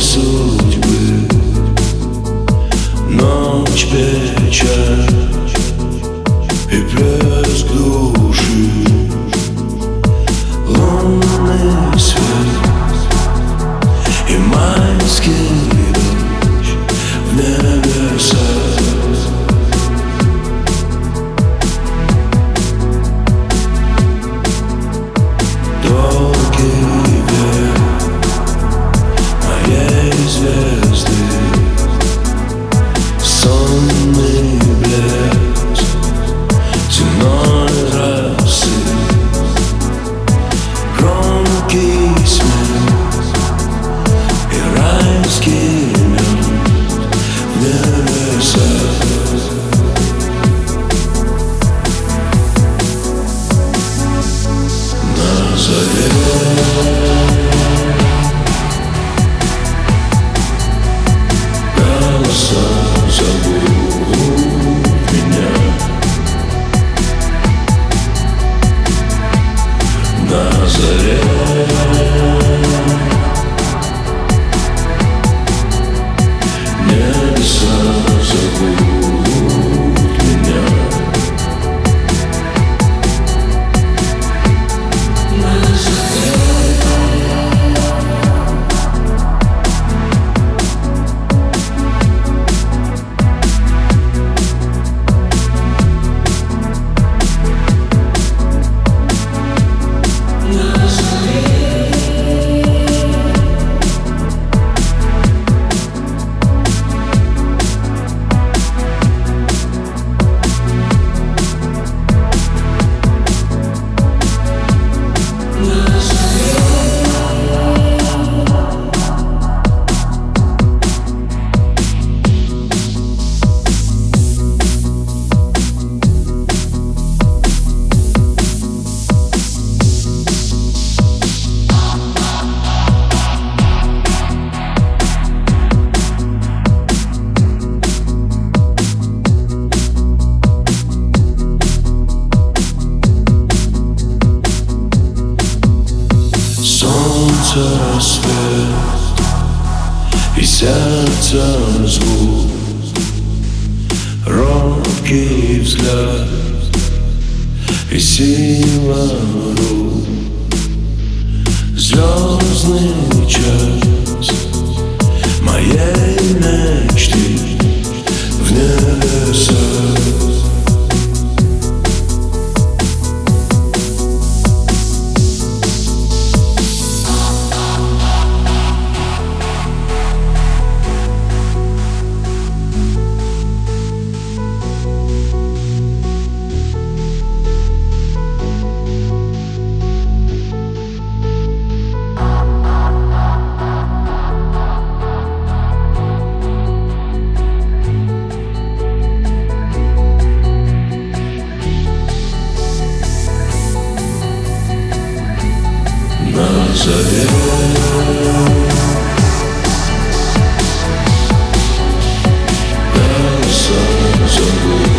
sorriso свет и сердце звук, робкий взгляд и сила рук, звездный час. Dança, dança, dança.